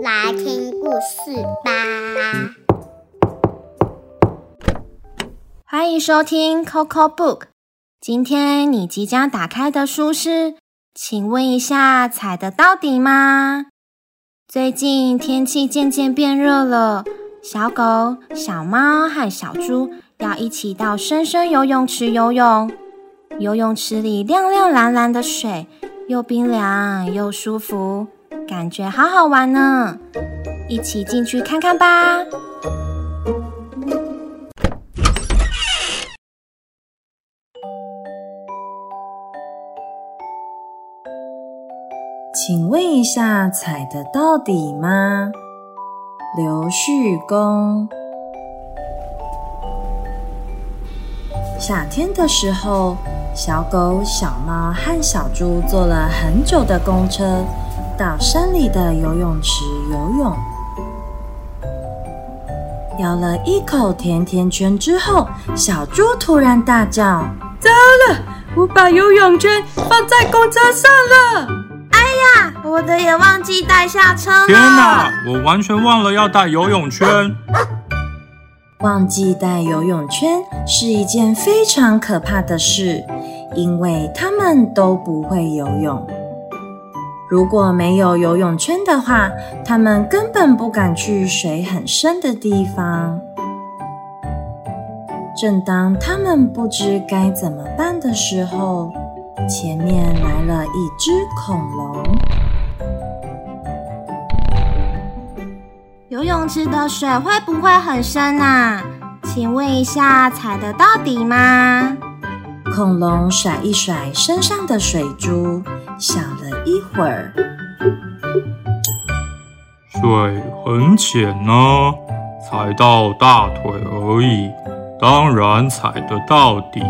来听故事吧。欢迎收听 Coco Book，今天你即将打开的书是，请问一下，踩得到底吗？最近天气渐渐变热了，小狗、小猫和小猪要一起到深深游泳池游泳。游泳池里亮亮蓝蓝的水，又冰凉又舒服，感觉好好玩呢。一起进去看看吧。请问一下，踩得到底吗？刘旭公。夏天的时候，小狗、小猫和小猪坐了很久的公车，到山里的游泳池游泳。咬了一口甜甜圈之后，小猪突然大叫：“糟了！我把游泳圈放在公车上了！”我的也忘记带下车了。天哪，我完全忘了要带游泳圈。忘记带游泳圈是一件非常可怕的事，因为他们都不会游泳。如果没有游泳圈的话，他们根本不敢去水很深的地方。正当他们不知该怎么办的时候，前面来了一只恐龙。游泳池的水会不会很深啊？请问一下，踩得到底吗？恐龙甩一甩身上的水珠，想了一会儿，水很浅呢，踩到大腿而已，当然踩得到底。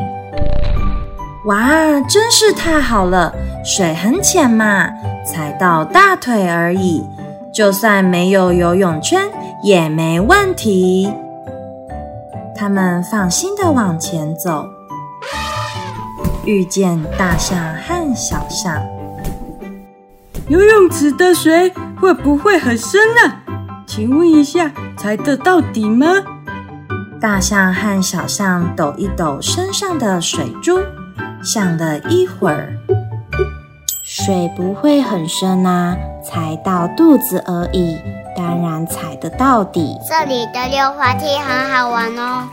哇，真是太好了！水很浅嘛，踩到大腿而已。就算没有游泳圈也没问题。他们放心的往前走，遇见大象和小象。游泳池的水会不会很深呢？请问一下，踩得到底吗？大象和小象抖一抖身上的水珠，想了一会儿。水不会很深啊，踩到肚子而已，当然踩得到底。这里的溜滑梯很好玩哦。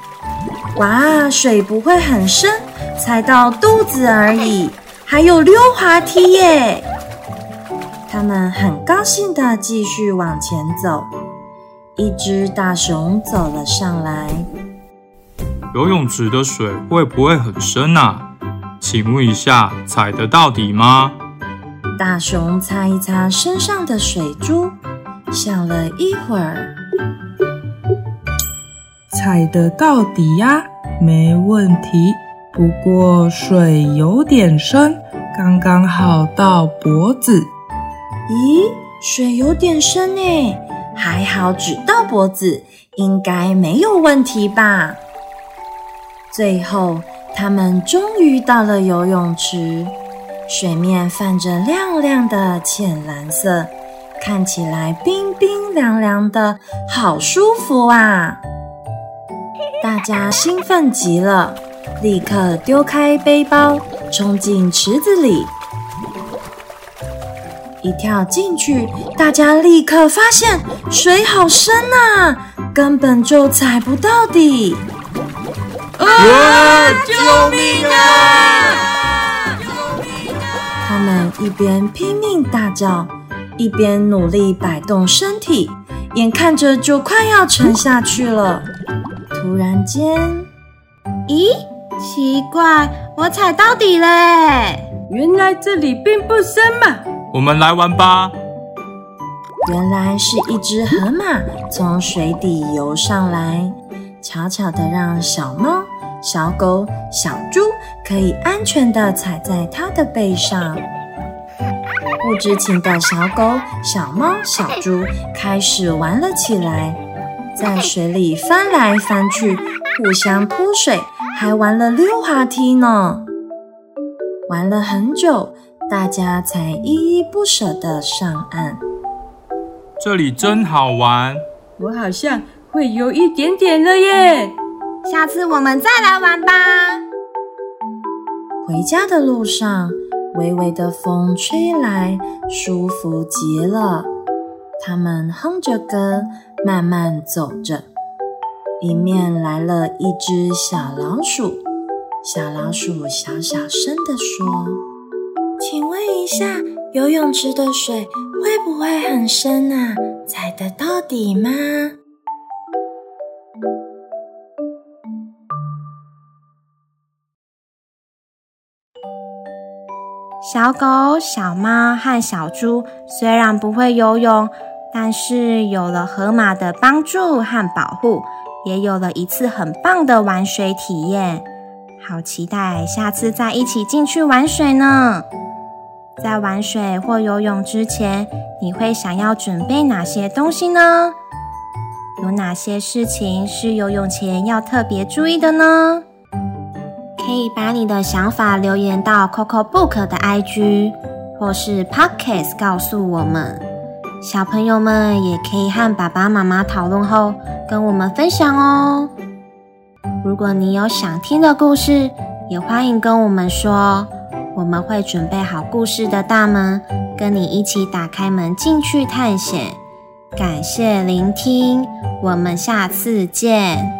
哇，水不会很深，踩到肚子而已，还有溜滑梯耶！他们很高兴的继续往前走。一只大熊走了上来，游泳池的水会不会很深啊？请问一下，踩得到底吗？大熊擦一擦身上的水珠，想了一会儿，踩得到底呀，没问题。不过水有点深，刚刚好到脖子。咦，水有点深呢，还好只到脖子，应该没有问题吧？最后，他们终于到了游泳池。水面泛着亮亮的浅蓝色，看起来冰冰凉凉的，好舒服啊！大家兴奋极了，立刻丢开背包，冲进池子里。一跳进去，大家立刻发现水好深啊，根本就踩不到底！救命啊！他们一边拼命大叫，一边努力摆动身体，眼看着就快要沉下去了。突然间，咦，奇怪，我踩到底了！原来这里并不深嘛。我们来玩吧。原来是一只河马从水底游上来，悄悄的让小猫。小狗、小猪可以安全地踩在它的背上。不知情的小狗、小猫、小猪开始玩了起来。在水里翻来翻去，互相泼水，还玩了溜滑梯呢。玩了很久，大家才依依不舍地上岸。这里真好玩，我好像会游一点点了耶！下次我们再来玩吧。回家的路上，微微的风吹来，舒服极了。他们哼着歌，慢慢走着。迎面来了一只小老鼠，小老鼠小小声地说：“请问一下，游泳池的水会不会很深啊？踩得到底吗？”小狗、小猫和小猪虽然不会游泳。但是有了河马的帮助和保护，也有了一次很棒的玩水体验。好期待下次再一起进去玩水呢！在玩水或游泳之前，你会想要准备哪些东西呢？有哪些事情是游泳前要特别注意的呢？可以把你的想法留言到 Coco Book 的 IG 或是 Podcast 告诉我们。小朋友们也可以和爸爸妈妈讨论后跟我们分享哦。如果你有想听的故事，也欢迎跟我们说，我们会准备好故事的大门，跟你一起打开门进去探险。感谢聆听，我们下次见。